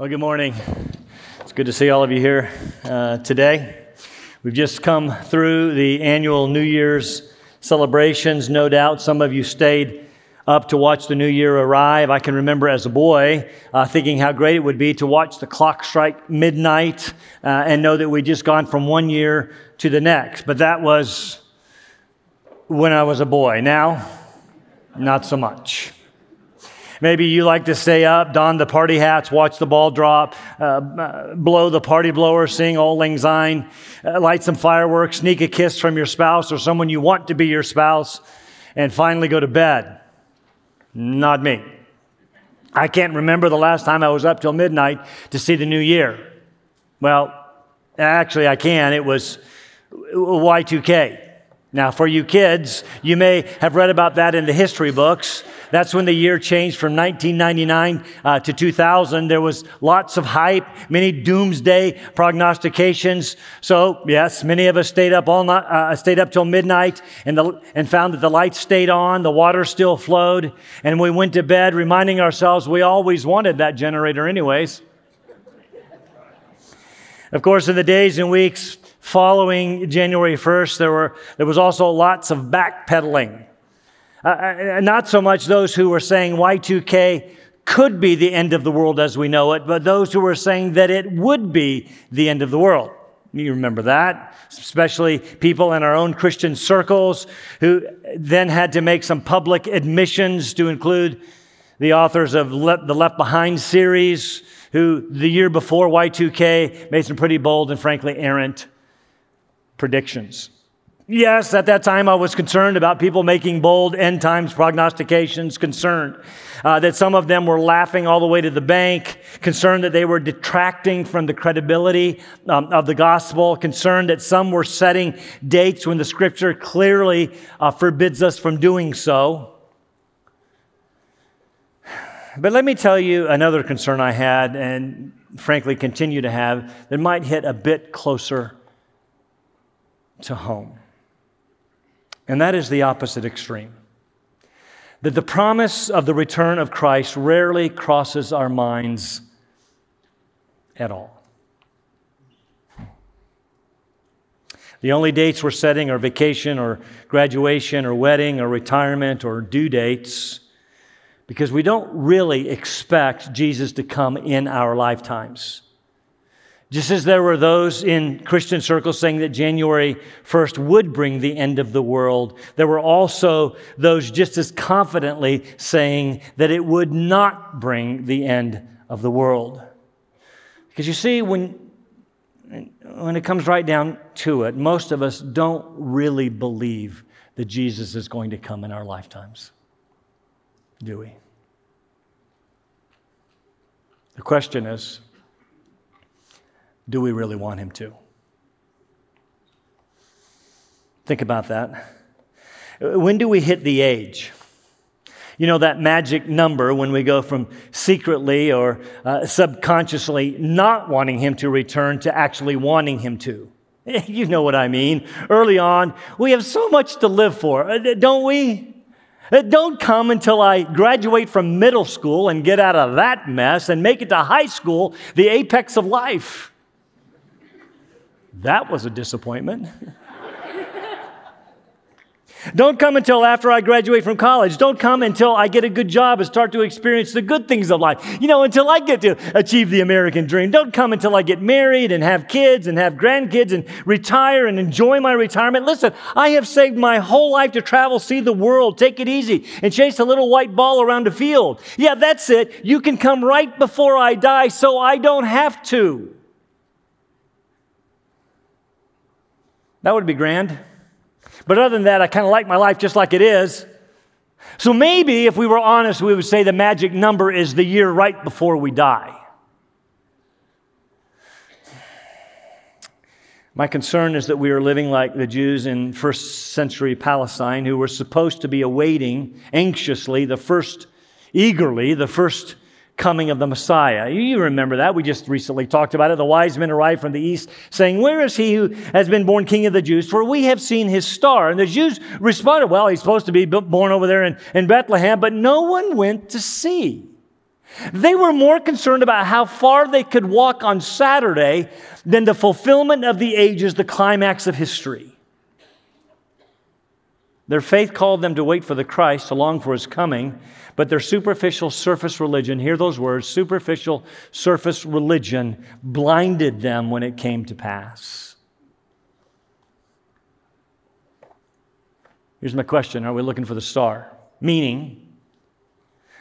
Well, good morning. It's good to see all of you here uh, today. We've just come through the annual New Year's celebrations. No doubt some of you stayed up to watch the new year arrive. I can remember as a boy uh, thinking how great it would be to watch the clock strike midnight uh, and know that we'd just gone from one year to the next. But that was when I was a boy. Now, not so much. Maybe you like to stay up, don the party hats, watch the ball drop, uh, uh, blow the party blower, sing Auld Lang Syne, uh, light some fireworks, sneak a kiss from your spouse or someone you want to be your spouse, and finally go to bed. Not me. I can't remember the last time I was up till midnight to see the new year. Well, actually, I can. It was Y2K. Now, for you kids, you may have read about that in the history books. That's when the year changed from 1999 uh, to 2000. There was lots of hype, many doomsday prognostications. So, yes, many of us stayed up all night, uh, stayed up till midnight and, the, and found that the lights stayed on, the water still flowed, and we went to bed reminding ourselves we always wanted that generator anyways. Of course, in the days and weeks following January 1st, there, were, there was also lots of backpedaling. Uh, uh, not so much those who were saying Y2K could be the end of the world as we know it, but those who were saying that it would be the end of the world. You remember that, especially people in our own Christian circles who then had to make some public admissions to include the authors of Le- the Left Behind series, who the year before Y2K made some pretty bold and frankly errant predictions. Yes, at that time I was concerned about people making bold end times prognostications, concerned uh, that some of them were laughing all the way to the bank, concerned that they were detracting from the credibility um, of the gospel, concerned that some were setting dates when the scripture clearly uh, forbids us from doing so. But let me tell you another concern I had, and frankly continue to have, that might hit a bit closer to home. And that is the opposite extreme. That the promise of the return of Christ rarely crosses our minds at all. The only dates we're setting are vacation or graduation or wedding or retirement or due dates because we don't really expect Jesus to come in our lifetimes. Just as there were those in Christian circles saying that January 1st would bring the end of the world, there were also those just as confidently saying that it would not bring the end of the world. Because you see, when, when it comes right down to it, most of us don't really believe that Jesus is going to come in our lifetimes, do we? The question is, do we really want him to? Think about that. When do we hit the age? You know, that magic number when we go from secretly or uh, subconsciously not wanting him to return to actually wanting him to. You know what I mean. Early on, we have so much to live for, uh, don't we? Uh, don't come until I graduate from middle school and get out of that mess and make it to high school, the apex of life. That was a disappointment. Don't come until after I graduate from college. Don't come until I get a good job and start to experience the good things of life. You know, until I get to achieve the American dream. Don't come until I get married and have kids and have grandkids and retire and enjoy my retirement. Listen, I have saved my whole life to travel, see the world, take it easy, and chase a little white ball around a field. Yeah, that's it. You can come right before I die so I don't have to. That would be grand. But other than that, I kind of like my life just like it is. So maybe if we were honest, we would say the magic number is the year right before we die. My concern is that we are living like the Jews in first century Palestine who were supposed to be awaiting anxiously the first, eagerly, the first coming of the Messiah. You remember that. We just recently talked about it. The wise men arrived from the east saying, Where is he who has been born king of the Jews? For we have seen his star. And the Jews responded, Well, he's supposed to be born over there in, in Bethlehem, but no one went to see. They were more concerned about how far they could walk on Saturday than the fulfillment of the ages, the climax of history. Their faith called them to wait for the Christ, to long for his coming, but their superficial surface religion, hear those words, superficial surface religion blinded them when it came to pass. Here's my question Are we looking for the star? Meaning,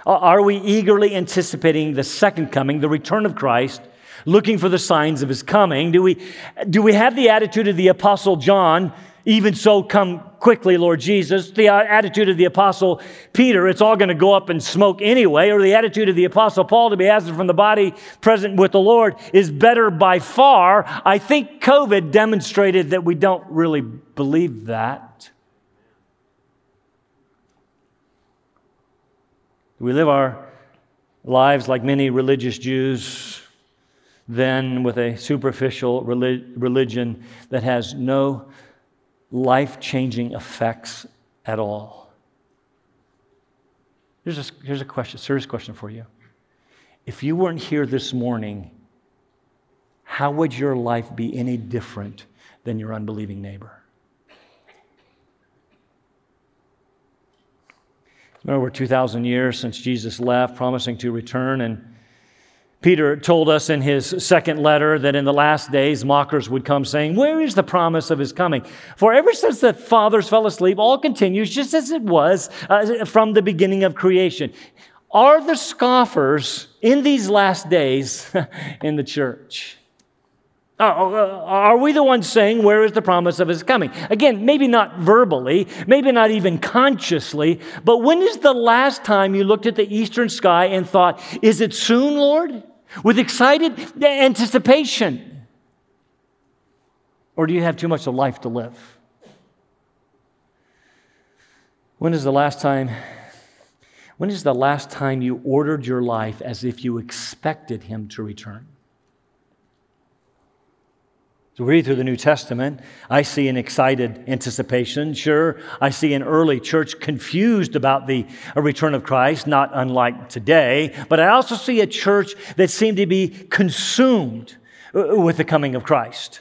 are we eagerly anticipating the second coming, the return of Christ, looking for the signs of his coming? Do we, do we have the attitude of the Apostle John, even so come quickly, Lord Jesus? The uh, attitude of the Apostle Peter, it's all going to go up in smoke anyway, or the attitude of the Apostle Paul to be absent from the body, present with the Lord, is better by far. I think COVID demonstrated that we don't really believe that. We live our lives like many religious Jews, then with a superficial religion that has no life changing effects at all. Here's a, here's a question, serious question for you. If you weren't here this morning, how would your life be any different than your unbelieving neighbor? over 2,000 years since Jesus left, promising to return. And Peter told us in his second letter that in the last days mockers would come saying, Where is the promise of his coming? For ever since the fathers fell asleep, all continues just as it was uh, from the beginning of creation. Are the scoffers in these last days in the church? Uh, are we the ones saying, Where is the promise of his coming? Again, maybe not verbally, maybe not even consciously, but when is the last time you looked at the eastern sky and thought, Is it soon, Lord? With excited anticipation? Or do you have too much of life to live? When is the last time? When is the last time you ordered your life as if you expected him to return? So read through the New Testament. I see an excited anticipation. Sure, I see an early church confused about the return of Christ, not unlike today. But I also see a church that seemed to be consumed uh, with the coming of Christ.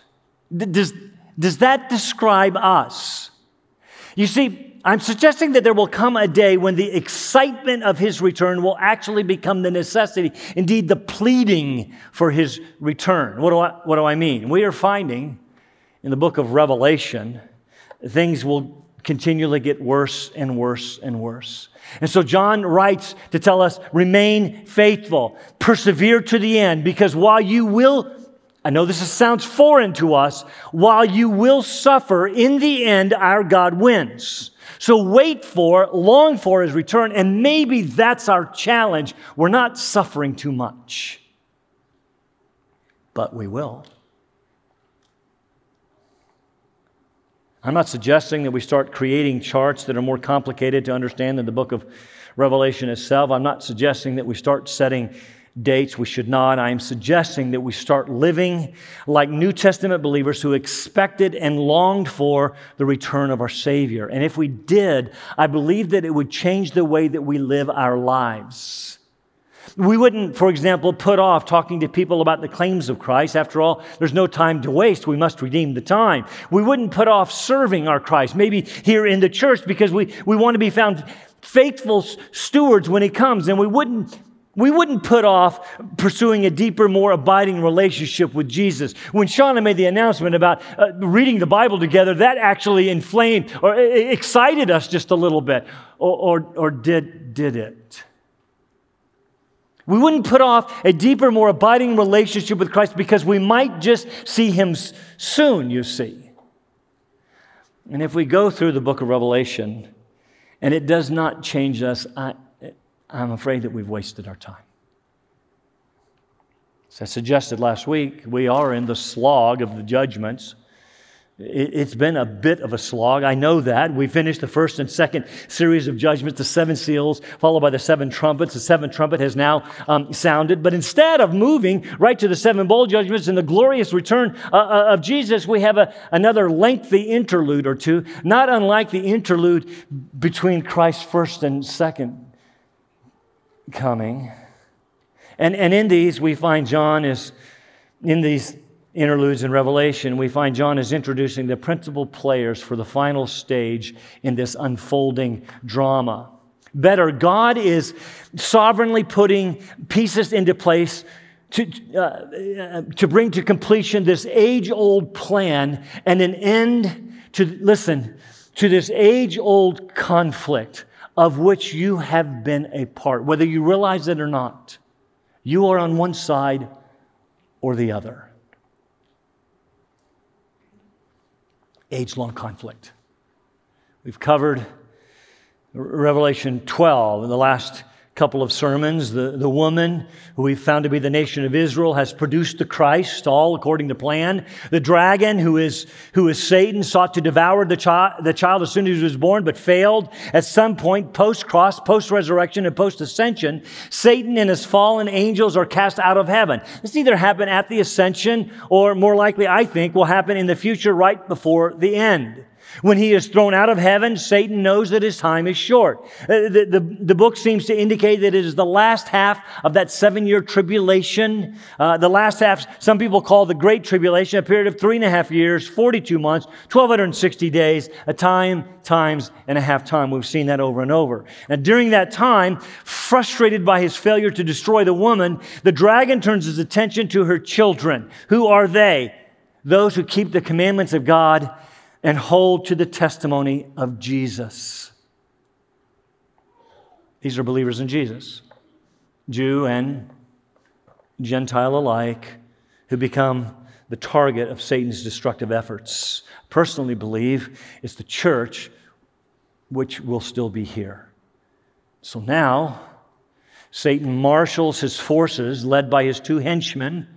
Does, does that describe us? You see, I'm suggesting that there will come a day when the excitement of his return will actually become the necessity, indeed, the pleading for his return. What do I, what do I mean? We are finding in the book of Revelation, things will continually get worse and worse and worse. And so John writes to tell us remain faithful, persevere to the end, because while you will I know this sounds foreign to us. While you will suffer, in the end, our God wins. So wait for, long for his return, and maybe that's our challenge. We're not suffering too much, but we will. I'm not suggesting that we start creating charts that are more complicated to understand than the book of Revelation itself. I'm not suggesting that we start setting dates. We should not. I am suggesting that we start living like New Testament believers who expected and longed for the return of our Savior. And if we did, I believe that it would change the way that we live our lives. We wouldn't, for example, put off talking to people about the claims of Christ. After all, there's no time to waste. We must redeem the time. We wouldn't put off serving our Christ, maybe here in the church, because we, we want to be found faithful stewards when He comes. And we wouldn't we wouldn't put off pursuing a deeper, more abiding relationship with Jesus. When Shauna made the announcement about uh, reading the Bible together, that actually inflamed or excited us just a little bit. Or, or, or did, did it? We wouldn't put off a deeper, more abiding relationship with Christ because we might just see him soon, you see. And if we go through the book of Revelation and it does not change us, I, I'm afraid that we've wasted our time. As I suggested last week, we are in the slog of the judgments. It's been a bit of a slog. I know that. We finished the first and second series of judgments, the seven seals, followed by the seven trumpets. The seventh trumpet has now um, sounded. But instead of moving right to the seven bowl judgments and the glorious return uh, uh, of Jesus, we have a, another lengthy interlude or two, not unlike the interlude between Christ's first and second coming. And, and in these, we find John is, in these interludes in Revelation, we find John is introducing the principal players for the final stage in this unfolding drama. Better, God is sovereignly putting pieces into place to, uh, to bring to completion this age old plan and an end to, listen, to this age old conflict of which you have been a part, whether you realize it or not. You are on one side or the other. Age long conflict. We've covered Revelation 12 in the last couple of sermons. The, the woman who we found to be the nation of Israel has produced the Christ, all according to plan. The dragon, who is, who is Satan, sought to devour the, chi- the child as soon as he was born, but failed. At some point, post cross, post resurrection, and post ascension, Satan and his fallen angels are cast out of heaven. This either happened at the ascension, or more likely, I think, will happen in the future right before the end. When he is thrown out of heaven, Satan knows that his time is short. Uh, the, the, the book seems to indicate that it is the last half of that seven year tribulation. Uh, the last half, some people call the Great Tribulation, a period of three and a half years, 42 months, 1,260 days, a time, times, and a half time. We've seen that over and over. And during that time, frustrated by his failure to destroy the woman, the dragon turns his attention to her children. Who are they? Those who keep the commandments of God and hold to the testimony of Jesus. These are believers in Jesus, Jew and Gentile alike, who become the target of Satan's destructive efforts. Personally, believe it's the church which will still be here. So now, Satan marshals his forces, led by his two henchmen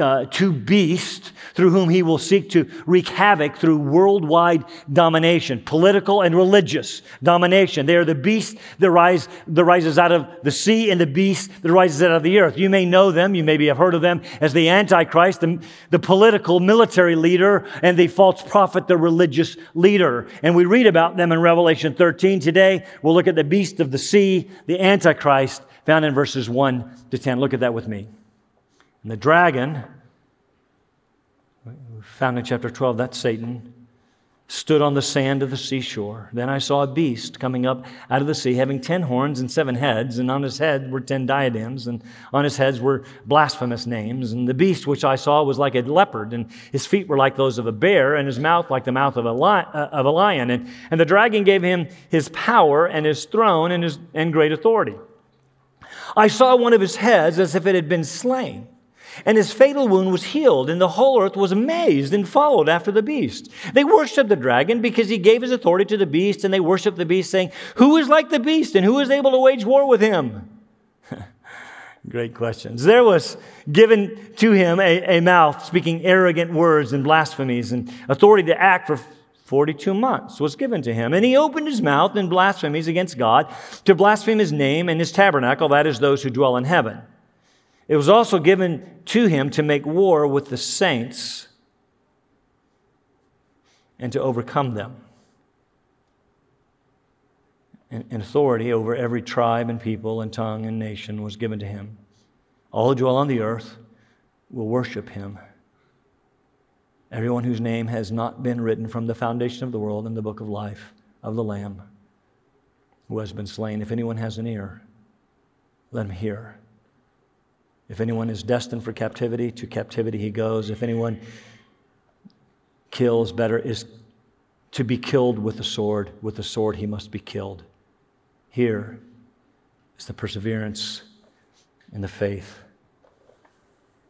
uh, to beast through whom he will seek to wreak havoc through worldwide domination, political and religious domination. They are the beast that, rise, that rises out of the sea and the beast that rises out of the earth. You may know them, you maybe have heard of them as the Antichrist, the, the political military leader, and the false prophet, the religious leader. And we read about them in Revelation 13 today. We'll look at the beast of the sea, the Antichrist, found in verses 1 to 10. Look at that with me. And the dragon, found in chapter 12, that's Satan, stood on the sand of the seashore. Then I saw a beast coming up out of the sea, having ten horns and seven heads, and on his head were ten diadems, and on his heads were blasphemous names. And the beast which I saw was like a leopard, and his feet were like those of a bear, and his mouth like the mouth of a, li- uh, of a lion. And, and the dragon gave him his power and his throne and, his, and great authority. I saw one of his heads as if it had been slain and his fatal wound was healed, and the whole earth was amazed and followed after the beast. They worshiped the dragon because he gave his authority to the beast, and they worshiped the beast, saying, Who is like the beast, and who is able to wage war with him? Great questions. There was given to him a, a mouth speaking arrogant words and blasphemies, and authority to act for 42 months was given to him. And he opened his mouth in blasphemies against God to blaspheme his name and his tabernacle, that is, those who dwell in heaven. It was also given to him to make war with the saints and to overcome them. And, authority over every tribe and people and tongue and nation was given to him. All who dwell on the earth will worship him. Everyone whose name has not been written from the foundation of the world in the book of life of the Lamb who has been slain. If anyone has an ear, let him hear. If anyone is destined for captivity, to captivity he goes. If anyone kills, better is to be killed with the sword. With the sword he must be killed. Here is the perseverance and the faith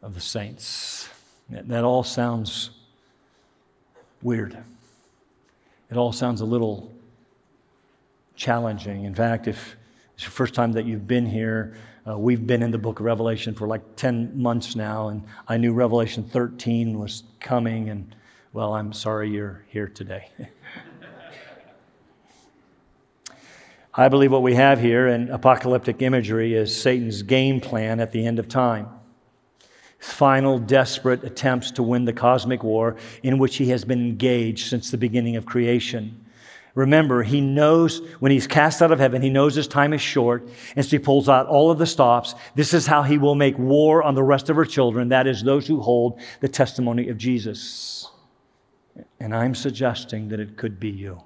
of the saints. That all sounds weird. It all sounds a little challenging. In fact, if it's the first time that you've been here, uh, we've been in the book of Revelation for like 10 months now, and I knew Revelation 13 was coming, and well, I'm sorry you're here today. I believe what we have here in apocalyptic imagery is Satan's game plan at the end of time. Final desperate attempts to win the cosmic war in which he has been engaged since the beginning of creation. Remember, he knows when he's cast out of heaven, he knows his time is short, and so he pulls out all of the stops. This is how he will make war on the rest of her children, that is, those who hold the testimony of Jesus. And I'm suggesting that it could be you.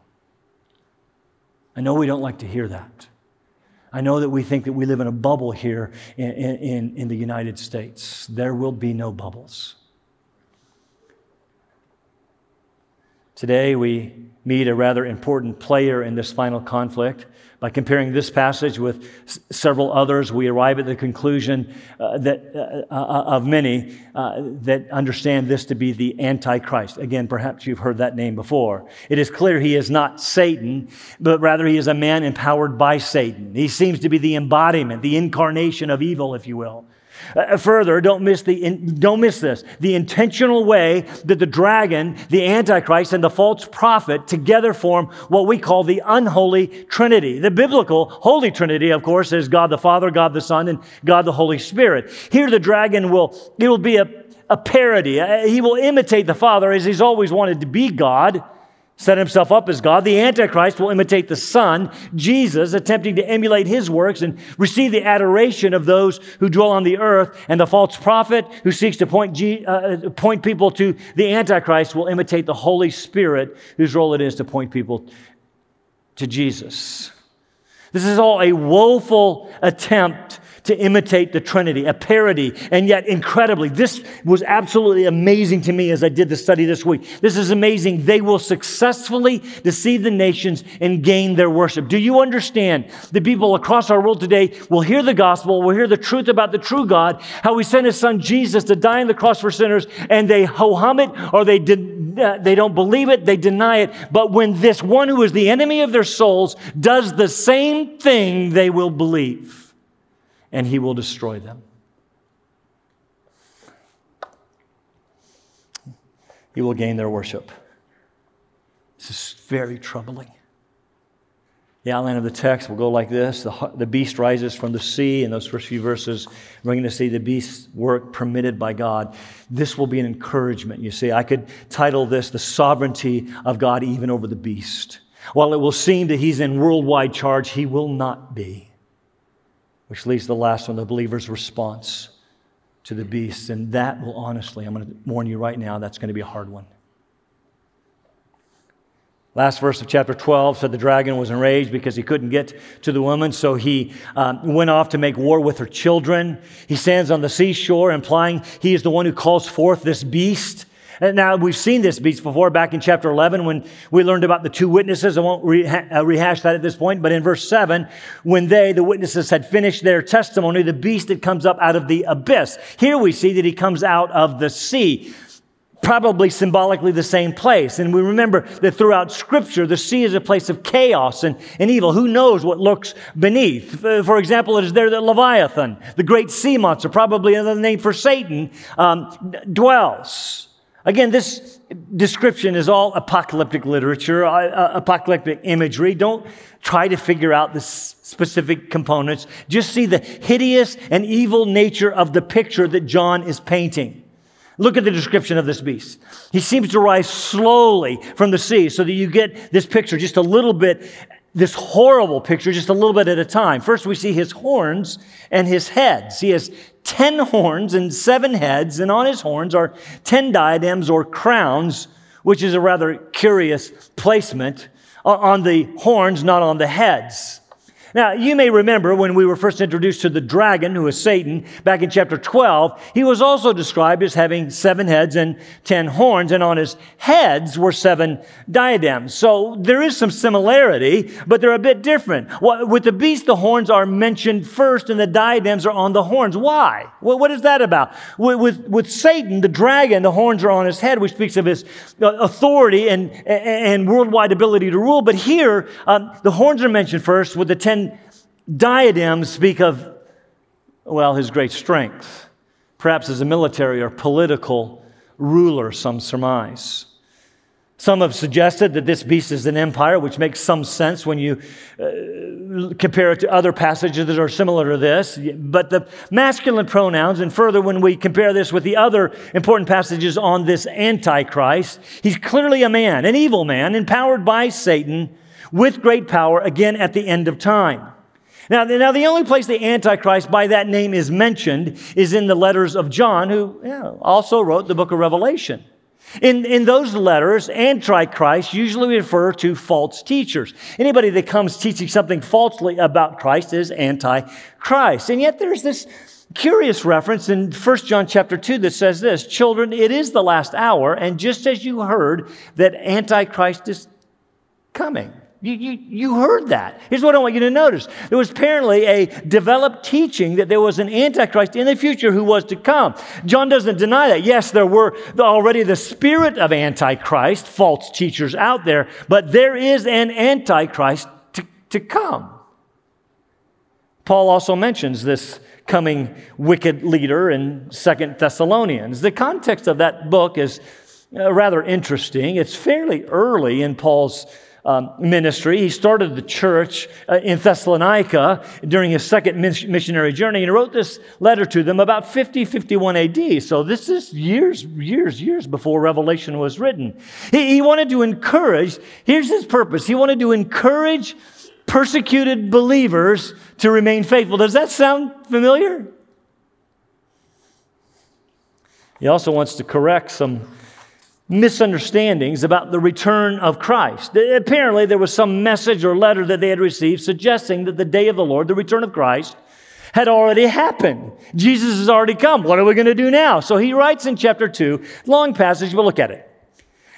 I know we don't like to hear that. I know that we think that we live in a bubble here in, in, in the United States. There will be no bubbles. Today, we meet a rather important player in this final conflict. By comparing this passage with s- several others, we arrive at the conclusion uh, that, uh, uh, of many uh, that understand this to be the Antichrist. Again, perhaps you've heard that name before. It is clear he is not Satan, but rather he is a man empowered by Satan. He seems to be the embodiment, the incarnation of evil, if you will. Uh, further, don't miss, the, in, don't miss this. The intentional way that the dragon, the Antichrist, and the false prophet together form what we call the unholy Trinity. The biblical Holy Trinity, of course, is God the Father, God the Son, and God the Holy Spirit. Here, the dragon will, it will be a, a parody. Uh, he will imitate the Father as he's always wanted to be God set himself up as God. The Antichrist will imitate the Son, Jesus, attempting to emulate his works and receive the adoration of those who dwell on the earth. And the false prophet who seeks to point, G, uh, point people to the Antichrist will imitate the Holy Spirit, whose role it is to point people to Jesus. This is all a woeful attempt to imitate the Trinity, a parody, and yet incredibly, this was absolutely amazing to me as I did the study this week. This is amazing. They will successfully deceive the nations and gain their worship. Do you understand? The people across our world today will hear the gospel, will hear the truth about the true God, how He sent His Son Jesus to die on the cross for sinners, and they ho hum it or they did, uh, they don't believe it, they deny it. But when this one who is the enemy of their souls does the same thing, they will believe and he will destroy them. He will gain their worship. This is very troubling. The outline of the text will go like this the, the beast rises from the sea. In those first few verses, we're going to see the beast's work permitted by God. This will be an encouragement. You see, I could title this The Sovereignty of God Even Over the Beast. While it will seem that he's in worldwide charge, he will not be which leads to the last one the believer's response to the beast. And that will honestly, I'm going to warn you right now, that's going to be a hard one. Last verse of chapter 12 said the dragon was enraged because he couldn't get to the woman, so he um, went off to make war with her children. He stands on the seashore, implying he is the one who calls forth this beast. Now, we've seen this beast before back in chapter 11 when we learned about the two witnesses. I won't reha- uh, rehash that at this point, but in verse 7, when they, the witnesses, had finished their testimony, the beast that comes up out of the abyss. Here we see that he comes out of the sea probably symbolically the same place. And we remember that throughout Scripture, the sea is a place of chaos and, and evil. Who knows what lurks beneath? For example, it is there that Leviathan, the great sea monster, probably another name for Satan, um, dwells. Again, this description is all apocalyptic literature, uh, uh, apocalyptic imagery. Don't try to figure out the specific components. Just see the hideous and evil nature of the picture that John is painting. Look at the description of this beast. He seems to rise slowly from the sea so that you get this picture just a little bit, this horrible picture just a little bit at a time. First, we see his horns and his heads. He has 10 horns and seven heads, and on his horns are 10 diadems or crowns, which is a rather curious placement on the horns, not on the heads. Now, you may remember when we were first introduced to the dragon, who is Satan, back in chapter 12, he was also described as having seven heads and ten horns, and on his heads were seven diadems. So there is some similarity, but they're a bit different. With the beast, the horns are mentioned first, and the diadems are on the horns. Why? What is that about? With, with, Satan, the dragon, the horns are on his head, which speaks of his uh, authority and, and worldwide ability to rule. But here, um, the horns are mentioned first with the ten diadems speak of, well, his great strength, perhaps as a military or political ruler, some surmise. Some have suggested that this beast is an empire, which makes some sense when you uh, compare it to other passages that are similar to this. But the masculine pronouns, and further when we compare this with the other important passages on this Antichrist, he's clearly a man, an evil man, empowered by Satan with great power again at the end of time. Now, now, the only place the Antichrist by that name is mentioned is in the letters of John, who yeah, also wrote the book of Revelation. In, in those letters, Antichrist usually refer to false teachers. Anybody that comes teaching something falsely about Christ is Antichrist. And yet there's this curious reference in 1 John chapter 2 that says this Children, it is the last hour, and just as you heard that Antichrist is coming. You, you, you heard that. Here's what I want you to notice. There was apparently a developed teaching that there was an Antichrist in the future who was to come. John doesn't deny that. Yes, there were already the spirit of Antichrist, false teachers out there, but there is an Antichrist to, to come. Paul also mentions this coming wicked leader in Second Thessalonians. The context of that book is uh, rather interesting. It's fairly early in Paul's um, ministry. He started the church uh, in Thessalonica during his second missionary journey and he wrote this letter to them about 50, 51 AD. So this is years, years, years before Revelation was written. He, he wanted to encourage, here's his purpose. He wanted to encourage persecuted believers to remain faithful. Does that sound familiar? He also wants to correct some misunderstandings about the return of Christ. Apparently, there was some message or letter that they had received suggesting that the day of the Lord, the return of Christ, had already happened. Jesus has already come. What are we going to do now? So he writes in chapter 2, long passage, but look at it.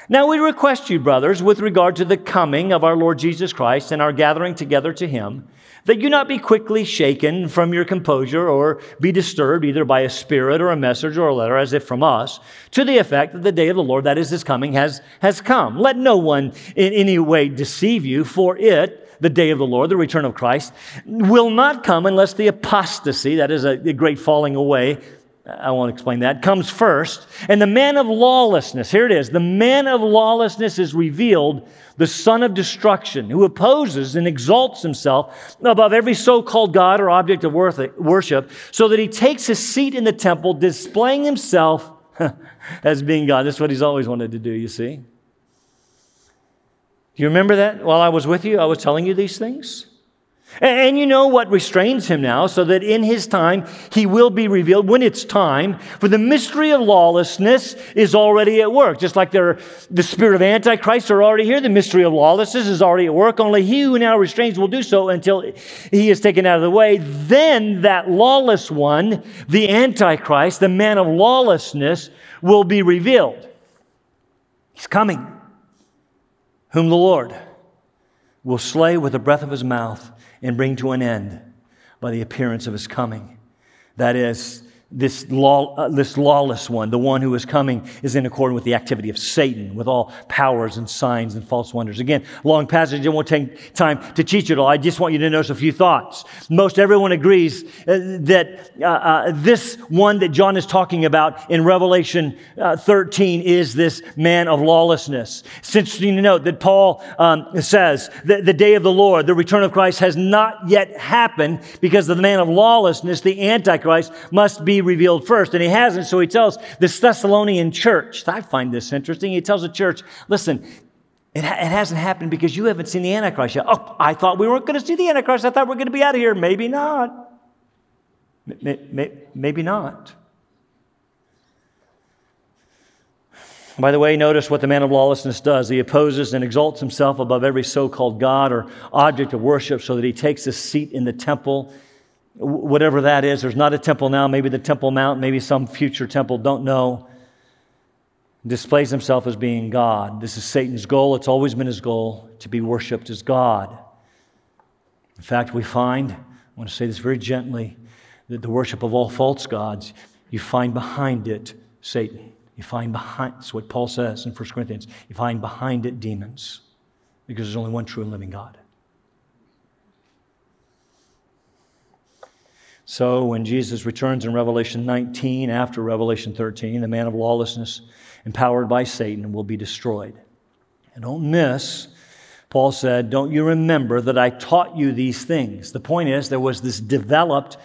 Now we request you, brothers, with regard to the coming of our Lord Jesus Christ and our gathering together to him, that you not be quickly shaken from your composure or be disturbed either by a spirit or a message or a letter as if from us, to the effect that the day of the Lord, that is his coming, has, has come. Let no one in any way deceive you, for it, the day of the Lord, the return of Christ, will not come unless the apostasy, that is a, a great falling away, I won't explain that, comes first. And the man of lawlessness, here it is, the man of lawlessness is revealed, the son of destruction, who opposes and exalts himself above every so called God or object of worship, so that he takes his seat in the temple, displaying himself as being God. That's what he's always wanted to do, you see. Do you remember that while I was with you? I was telling you these things? And you know what restrains him now, so that in his time he will be revealed when it's time. For the mystery of lawlessness is already at work. Just like the spirit of Antichrist are already here, the mystery of lawlessness is already at work. Only he who now restrains will do so until he is taken out of the way. Then that lawless one, the Antichrist, the man of lawlessness, will be revealed. He's coming, whom the Lord will slay with the breath of his mouth and bring to an end by the appearance of his coming. That is, this, law, uh, this lawless one, the one who is coming, is in accord with the activity of Satan, with all powers and signs and false wonders. Again, long passage, I won't take time to teach it all. I just want you to notice a few thoughts. Most everyone agrees uh, that uh, uh, this one that John is talking about in Revelation uh, 13 is this man of lawlessness. It's interesting to note that Paul um, says that the day of the Lord, the return of Christ, has not yet happened because the man of lawlessness, the Antichrist, must be revealed first. And he hasn't, so he tells this Thessalonian church, I find this interesting. He tells the church, listen, it, ha- it hasn't happened because you haven't seen the Antichrist yet. Oh, I thought we weren't going to see the Antichrist. I thought we are going to be out of here. Maybe not. Maybe not. By the way, notice what the man of lawlessness does. He opposes and exalts himself above every so called God or object of worship so that he takes a seat in the temple whatever that is. There's not a temple now, maybe the Temple Mount, maybe some future temple, don't know. Displays himself as being God. This is Satan's goal. It's always been his goal to be worshiped as God. In fact, we find, I want to say this very gently, that the worship of all false gods, you find behind it Satan. You find behind, that's what Paul says in 1 Corinthians, you find behind it demons, because there's only one true and living God. So when Jesus returns in Revelation 19 after Revelation 13, the man of lawlessness, empowered by Satan, will be destroyed. And don't miss, Paul said, Don't you remember that I taught you these things? The point is, there was this developed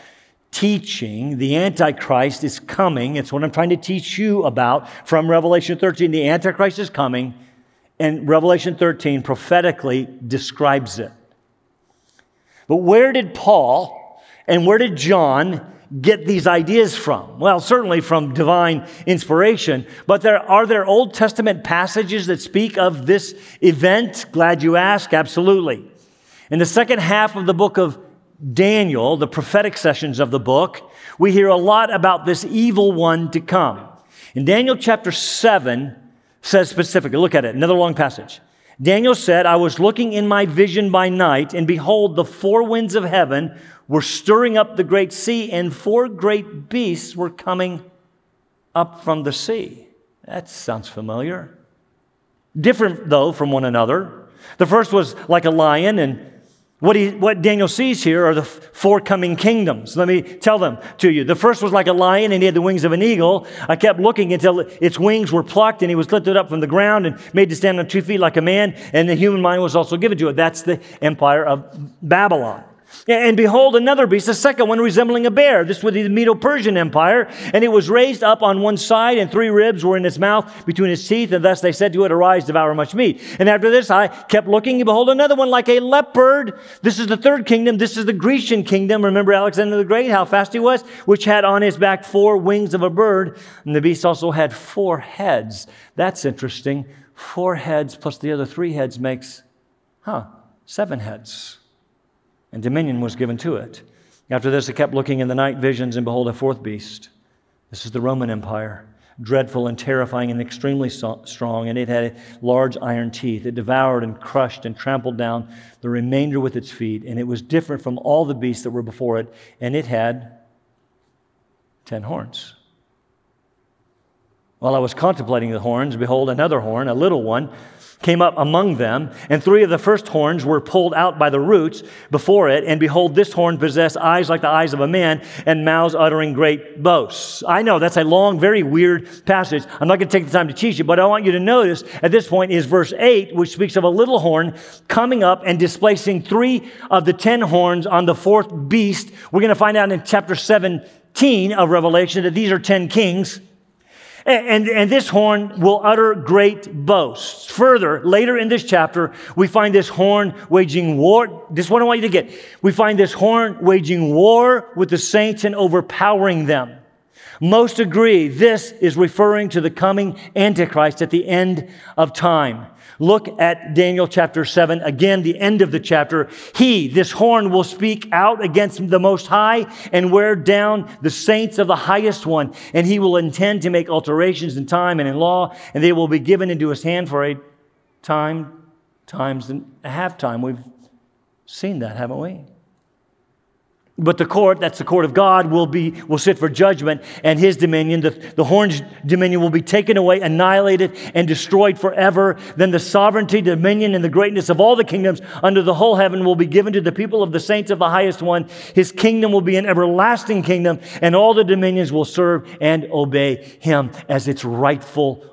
teaching. The Antichrist is coming. It's what I'm trying to teach you about from Revelation 13. The Antichrist is coming and Revelation 13 prophetically describes it. But where did Paul and where did John get these ideas from? Well, certainly from divine inspiration, but there are there Old Testament passages that speak of this event? Glad you ask. Absolutely. In the second half of the book of Daniel, the prophetic sessions of the book, we hear a lot about this evil one to come. In Daniel chapter 7 says specifically, look at it, another long passage. Daniel said, I was looking in my vision by night, and behold, the four winds of heaven were stirring up the great sea, and four great beasts were coming up from the sea. That sounds familiar. Different, though, from one another. The first was like a lion, and what, he, what Daniel sees here are the four coming kingdoms. Let me tell them to you. The first was like a lion and he had the wings of an eagle. I kept looking until its wings were plucked and he was lifted up from the ground and made to stand on two feet like a man, and the human mind was also given to it. That's the empire of Babylon. And behold, another beast, the second one resembling a bear. This was the Medo Persian Empire. And it was raised up on one side, and three ribs were in its mouth between its teeth. And thus they said to it, Arise, devour much meat. And after this, I kept looking, and behold, another one like a leopard. This is the third kingdom. This is the Grecian kingdom. Remember Alexander the Great, how fast he was? Which had on his back four wings of a bird. And the beast also had four heads. That's interesting. Four heads plus the other three heads makes, huh, seven heads and dominion was given to it. After this, I kept looking in the night visions, and behold, a fourth beast. This is the Roman Empire, dreadful and terrifying and extremely strong, and it had large iron teeth. It devoured and crushed and trampled down the remainder with its feet, and it was different from all the beasts that were before it, and it had ten horns. While I was contemplating the horns, behold, another horn, a little one, came up among them, and three of the first horns were pulled out by the roots before it. And behold, this horn possessed eyes like the eyes of a man, and mouths uttering great boasts. I know that's a long, very weird passage. I'm not going to take the time to teach you, but I want you to notice at this point is verse 8, which speaks of a little horn coming up and displacing three of the ten horns on the fourth beast. We're going to find out in chapter 17 of Revelation that these are ten kings. And, and this horn will utter great boasts. Further, later in this chapter, we find this horn waging war. This one I want you to get. We find this horn waging war with the saints and overpowering them. Most agree this is referring to the coming Antichrist at the end of time. Look at Daniel chapter 7, again, the end of the chapter. He, this horn, will speak out against the Most High and wear down the saints of the highest one. And he will intend to make alterations in time and in law, and they will be given into his hand for a time, times and a half time. We've seen that, haven't we? But the court, that's the court of God, will, be, will sit for judgment, and his dominion, the, the horn's dominion, will be taken away, annihilated, and destroyed forever. Then the sovereignty, dominion, and the greatness of all the kingdoms under the whole heaven will be given to the people of the saints of the highest one. His kingdom will be an everlasting kingdom, and all the dominions will serve and obey him as its rightful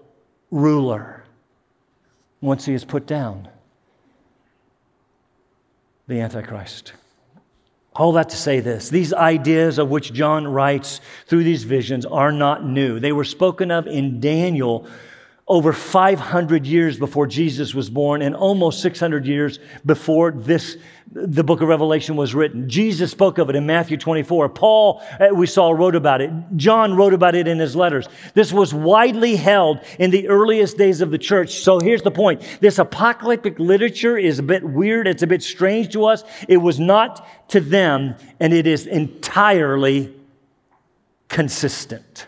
ruler once he is put down. The Antichrist. All that to say this these ideas of which John writes through these visions are not new. They were spoken of in Daniel over 500 years before Jesus was born and almost 600 years before this the book of Revelation was written. Jesus spoke of it in Matthew 24. Paul, uh, we saw, wrote about it. John wrote about it in his letters. This was widely held in the earliest days of the church. So here's the point. This apocalyptic literature is a bit weird. It's a bit strange to us. It was not to them, and it is entirely consistent.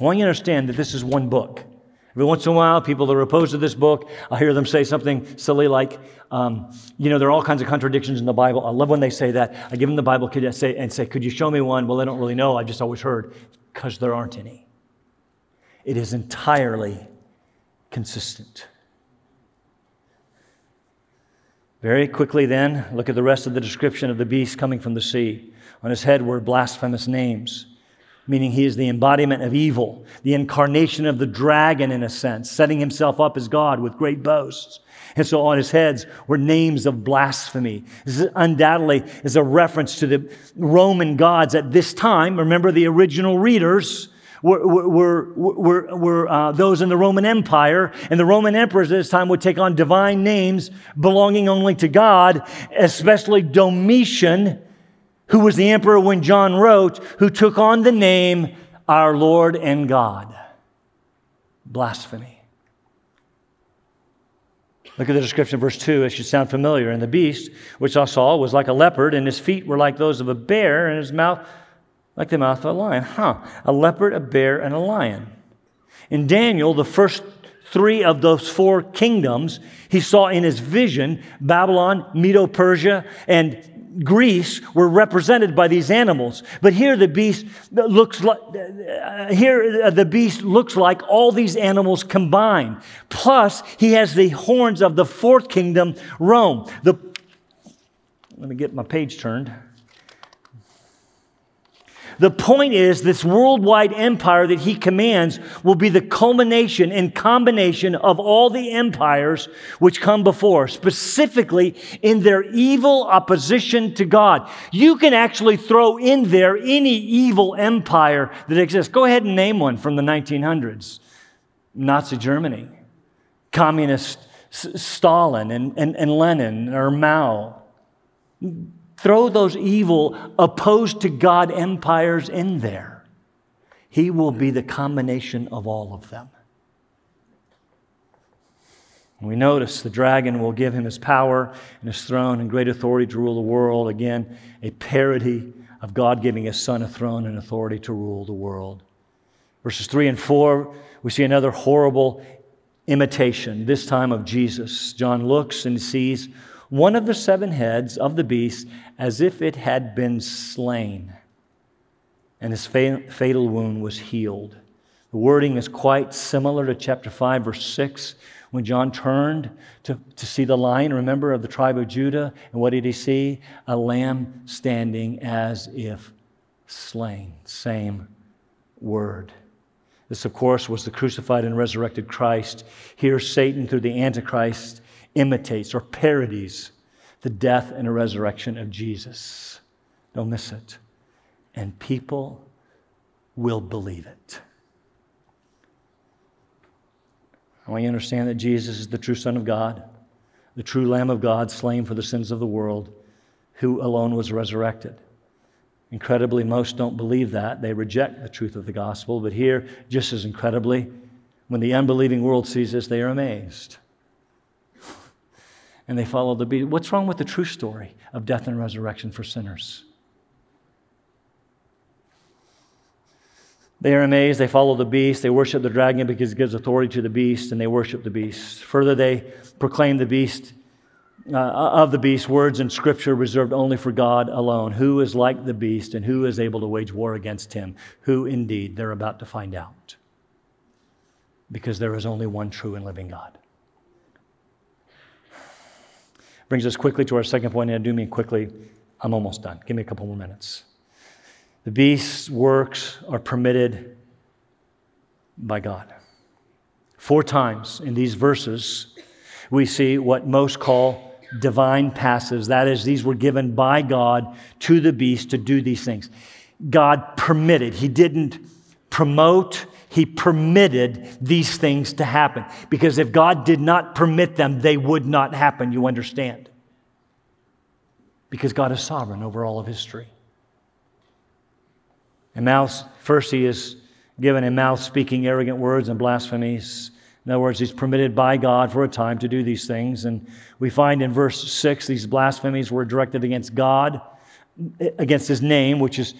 I want you to understand that this is one book. Every once in a while, people that are opposed to this book, I hear them say something silly like, um, you know, there are all kinds of contradictions in the Bible. I love when they say that. I give them the Bible and say, and say, could you show me one? Well, they don't really know. I've just always heard, because there aren't any. It is entirely consistent. Very quickly, then, look at the rest of the description of the beast coming from the sea. On his head were blasphemous names meaning he is the embodiment of evil, the incarnation of the dragon in a sense, setting himself up as God with great boasts. And so on his heads were names of blasphemy. This undoubtedly is a reference to the Roman gods at this time. Remember the original readers were, were, were, were uh, those in the Roman Empire, and the Roman emperors at this time would take on divine names belonging only to God, especially Domitian, who was the emperor when John wrote, who took on the name our Lord and God. Blasphemy. Look at the description, verse 2. It should sound familiar. And the beast, which I saw, was like a leopard, and his feet were like those of a bear, and his mouth like the mouth of a lion. Huh. A leopard, a bear, and a lion. In Daniel, the first three of those four kingdoms, he saw in his vision Babylon, Medo Persia, and Greece were represented by these animals. But here the beast looks like here the beast looks like all these animals combined. Plus, he has the horns of the fourth kingdom, Rome. The let me get my page turned. The point is, this worldwide empire that he commands will be the culmination and combination of all the empires which come before, specifically in their evil opposition to God. You can actually throw in there any evil empire that exists. Go ahead and name one from the 1900s Nazi Germany, Communist Stalin and, and, and Lenin or Mao Throw those evil, opposed to God empires in there. He will be the combination of all of them. We notice the dragon will give him his power and his throne and great authority to rule the world. Again, a parody of God giving his son a throne and authority to rule the world. Verses 3 and 4, we see another horrible imitation, this time of Jesus. John looks and sees one of the seven heads of the beast as if it had been slain, and his fatal wound was healed. The wording is quite similar to chapter 5, verse 6, when John turned to, to see the lion, remember, of the tribe of Judah. And what did he see? A lamb standing as if slain. Same word. This, of course, was the crucified and resurrected Christ. Here, Satan, through the Antichrist, imitates or parodies the death and resurrection of Jesus. Don't miss it. And people will believe it. I want you to understand that Jesus is the true Son of God, the true Lamb of God, slain for the sins of the world, who alone was resurrected. Incredibly, most don't believe that. They reject the truth of the gospel. But here, just as incredibly, when the unbelieving world sees this, they are amazed and they follow the beast. What's wrong with the true story of death and resurrection for sinners? They are amazed. They follow the beast. They worship the dragon because it gives authority to the beast, and they worship the beast. Further, they proclaim the beast uh, of the beast words in Scripture reserved only for God alone. Who is like the beast, and who is able to wage war against him? Who indeed? They're about to find out. Because there is only one true and living God. Brings us quickly to our second point, and I do mean quickly. I'm almost done. Give me a couple more minutes. The beast's works are permitted by God. Four times in these verses, we see what most call divine passives. That is, these were given by God to the beast to do these things. God permitted, He didn't promote, he permitted these things to happen. Because if God did not permit them, they would not happen, you understand? Because God is sovereign over all of history. And mouth, first, he is given a mouth speaking arrogant words and blasphemies. In other words, he's permitted by God for a time to do these things. And we find in verse 6 these blasphemies were directed against God, against his name, which is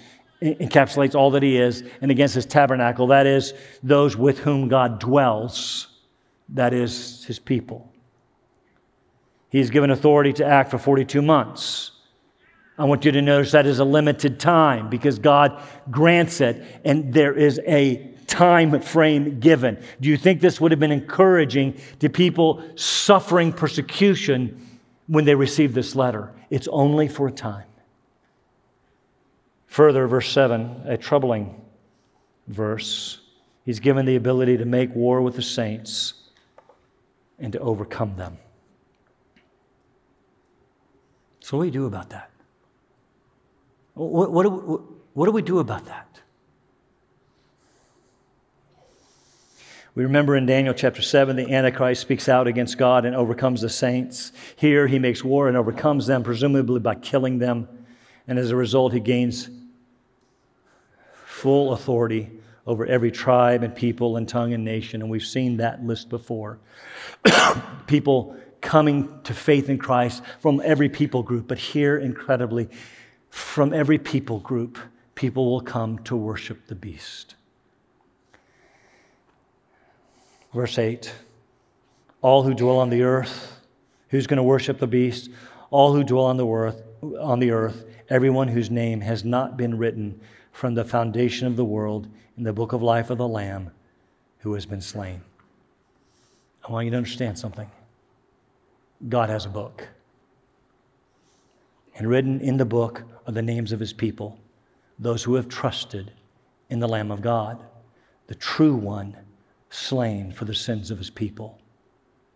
encapsulates all that he is, and against his tabernacle, that is, those with whom God dwells, that is, his people. He is given authority to act for 42 months. I want you to notice that is a limited time because God grants it, and there is a time frame given. Do you think this would have been encouraging to people suffering persecution when they received this letter? It's only for a time. Further, verse 7, a troubling verse. He's given the ability to make war with the saints and to overcome them. So, what do we do about that? What, what, what do we do about that? We remember in Daniel chapter 7, the Antichrist speaks out against God and overcomes the saints. Here, he makes war and overcomes them, presumably by killing them. And as a result, he gains full authority over every tribe and people and tongue and nation. And we've seen that list before. people coming to faith in Christ from every people group, but here, incredibly, from every people group, people will come to worship the beast. Verse 8 All who dwell on the earth, who's going to worship the beast? All who dwell on the earth, on the earth, everyone whose name has not been written from the foundation of the world in the book of life of the Lamb who has been slain. I want you to understand something. God has a book. And written in the book are the names of his people, those who have trusted in the Lamb of God, the true one slain for the sins of his people.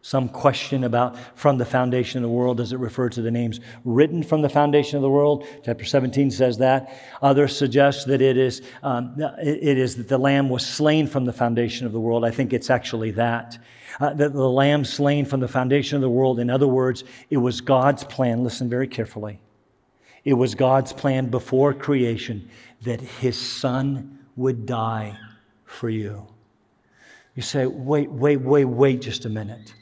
Some question about from the foundation of the world, does it refer to the names written from the foundation of the world? Chapter 17 says that. Others suggest that it is, um, it is that the Lamb was slain from the foundation of the world. I think it's actually that. Uh, that the Lamb slain from the foundation of the world. In other words, it was God's plan. Listen very carefully. It was God's plan before creation that his son would die for you. You say, wait, wait, wait, wait just a minute.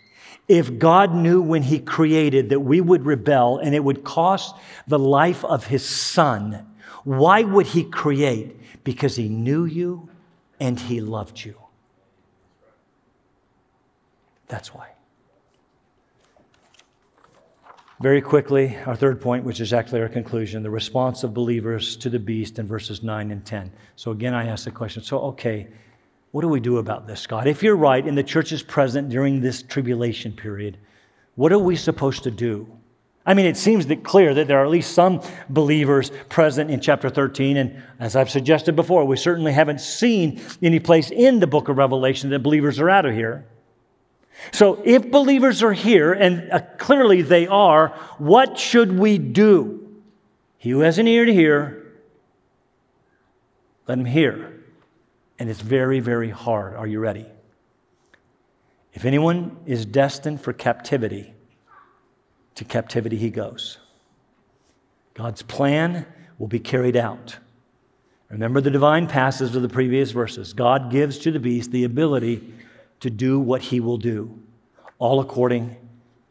If God knew when He created that we would rebel and it would cost the life of His Son, why would He create? Because He knew you and He loved you. That's why. Very quickly, our third point, which is actually our conclusion the response of believers to the beast in verses 9 and 10. So, again, I ask the question so, okay, what do we do about this, God? If you're right and the church is present during this tribulation period, what are we supposed to do? I mean, it seems that clear that there are at least some believers present in chapter 13. And as I've suggested before, we certainly haven't seen any place in the book of Revelation that believers are out of here. So if believers are here, and uh, clearly they are, what should we do? He who has an ear to hear, let him hear and it's very, very hard. Are you ready? If anyone is destined for captivity, to captivity he goes. God's plan will be carried out. Remember the divine passages of the previous verses. God gives to the beast the ability to do what he will do, all according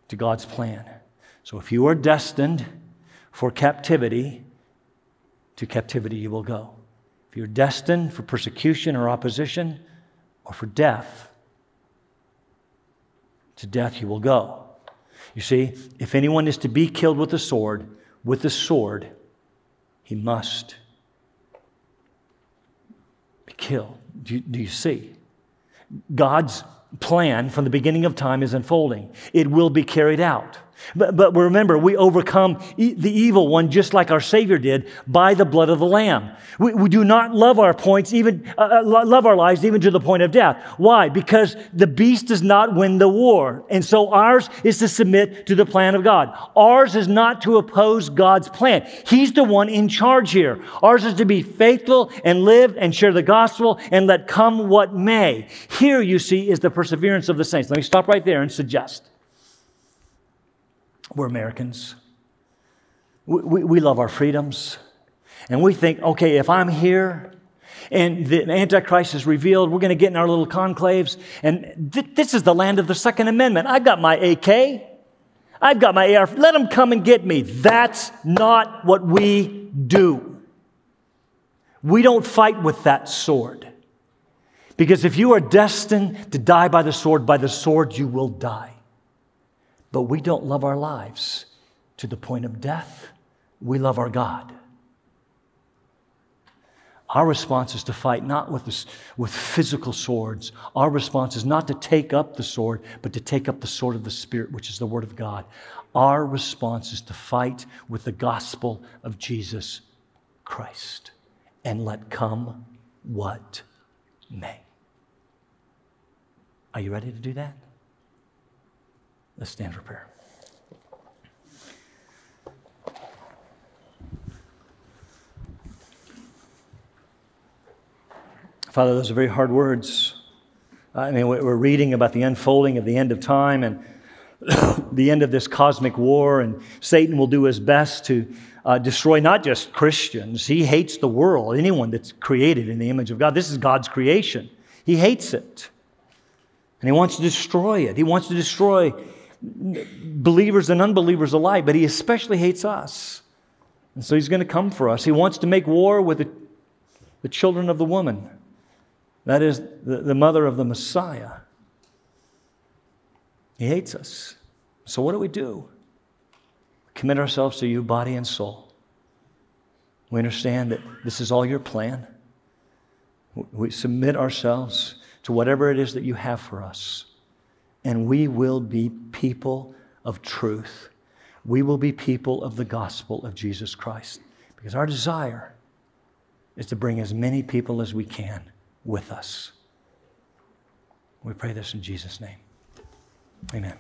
to God's plan. So if you are destined for captivity, to captivity you will go. If you're destined for persecution or opposition or for death, to death you will go. You see, if anyone is to be killed with a sword, with the sword, he must be killed. Do you, do you see? God's plan from the beginning of time is unfolding, it will be carried out. But, but remember, we overcome e- the evil one just like our Savior did by the blood of the Lamb. We, we do not love our points, even uh, uh love our lives, even to the point of death. Why? Because the beast does not win the war, and so ours is to submit to the plan of God. Ours is not to oppose God's plan. He's the one in charge here. Ours is to be faithful and live and share the gospel and let come what may. Here, you see, is the perseverance of the saints. Let me stop right there and suggest. We're Americans. We, we, we love our freedoms. And we think, okay, if I'm here and the Antichrist is revealed, we're going to get in our little conclaves. And th- this is the land of the Second Amendment. I've got my AK. I've got my AR. Let them come and get me. That's not what we do. We don't fight with that sword. Because if you are destined to die by the sword, by the sword you will die but we don't love our lives to the point of death. We love our God. Our response is to fight not with, this, with physical swords. Our response is not to take up the sword, but to take up the sword of the Spirit, which is the Word of God. Our response is to fight with the gospel of Jesus Christ and let come what may. Are you ready to do that? Let's stand for prayer. Father, those are very hard words. I mean, we're reading about the unfolding of the end of time and the end of this cosmic war, and Satan will do his best to uh, destroy not just Christians. He hates the world, anyone that's created in the image of God. This is God's creation. He hates it. And he wants to destroy it. He wants to destroy believers and unbelievers alike, but he especially hates us. And so he's going to come for us. He wants to make war with the, the children of the woman. That is the, the mother of the Messiah. He hates us. So what do we do? Commit ourselves to you, body and soul. We understand that this is all your plan. We submit ourselves to whatever it is that you have for us. And we will be people of truth. We will be people of the gospel of Jesus Christ. Because our desire is to bring as many people as we can with us. We pray this in Jesus' name. Amen.